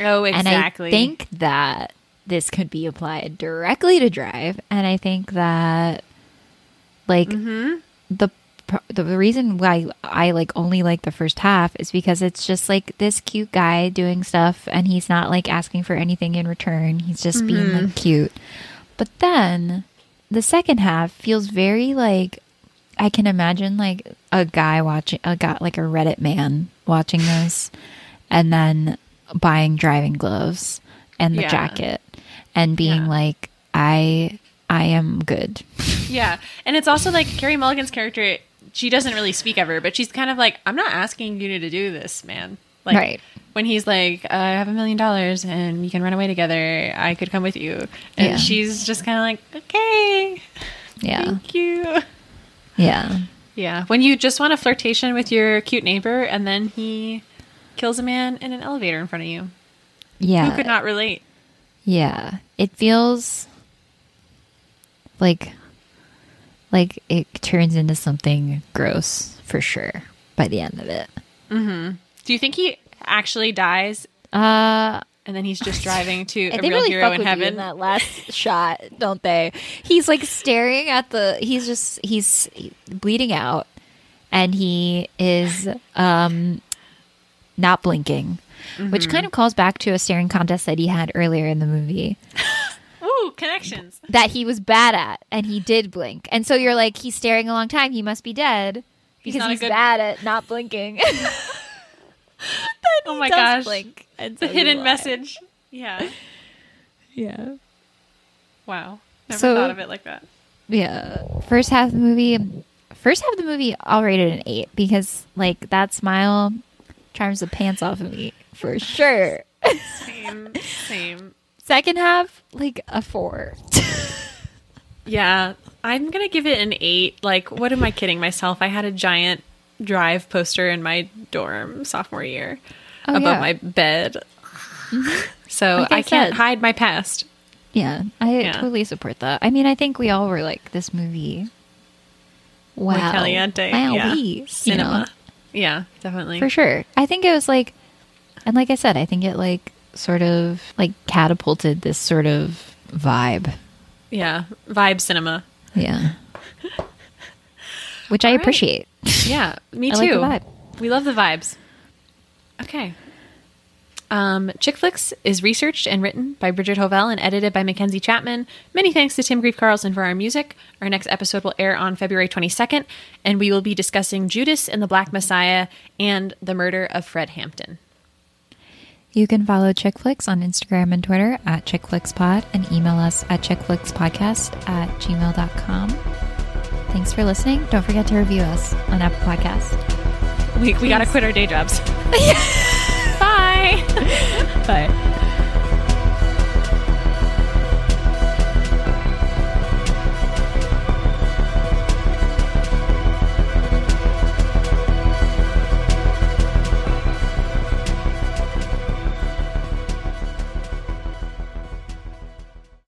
Oh, exactly. And I think that this could be applied directly to Drive, and I think that like Mm-hmm. the the reason why I like only like the first half is because it's just like this cute guy doing stuff, and he's not like asking for anything in return. He's just being Mm-hmm. like cute. But then the second half feels very like I can imagine like a guy watching a guy like a Reddit man watching this and then buying driving gloves and the Yeah. jacket and being Yeah. like I I am good. Yeah, and it's also like Carey Mulligan's character. She doesn't really speak ever, but she's kind of like, "I'm not asking you to do this, man." Like Right. when he's like, "I have a million dollars and we can run away together. I could come with you," and Yeah. she's just kind of like, "Okay, Yeah. thank you." Yeah. Yeah, when you just want a flirtation with your cute neighbor, and then he kills a man in an elevator in front of you. Yeah. Who could not relate? Yeah. It feels like like it turns into something gross for sure by the end of it. Do you think he actually dies Uh and then he's just driving to a real really hero in heaven? in that last shot, don't they? He's like staring at the. He's just he's bleeding out, and he is um not blinking, Mm-hmm. which kind of calls back to a staring contest that he had earlier in the movie Ooh, connections. that he was bad at, and he did blink, and so you're like, he's staring a long time. He must be dead He's because he's good- bad at not blinking. Oh my Does gosh. blink, The hidden message. Yeah. Yeah. Wow. Never So- thought of it like that. yeah first half of the movie first half of the movie i'll rate it an eight because like that smile charms the pants off of me for sure Same. Same. Second half like a four Yeah. I'm going to give it an eight. Like, what am I kidding myself? I had a giant drive poster in my dorm sophomore year Oh, above yeah. my bed. Mm-hmm. So Like I I, can't hide my past. yeah i Yeah. totally support that i mean i think we all were like this movie wow Muy caliente. wow yeah. we, Cinema. know, Yeah, definitely. for sure i think it was like and like i said i think it like sort of like catapulted this sort of vibe Yeah. Vibe cinema. yeah which i right. appreciate Yeah, me too. like. We love the vibes. Okay. Um, Chick Flicks is researched and written by Bridget Hovell and edited by Mackenzie Chapman. Many thanks to Tim Grief Carlson for our music. Our next episode will air on February 22nd, and we will be discussing Judas and the Black Messiah and the murder of Fred Hampton. You can follow Chick Flicks on Instagram and Twitter at ChickFlixPod and email us at chickflixpodcast at gmail.com. Thanks for listening. Don't forget to review us on Apple Podcasts. We, we got to quit our day jobs. Bye. Bye.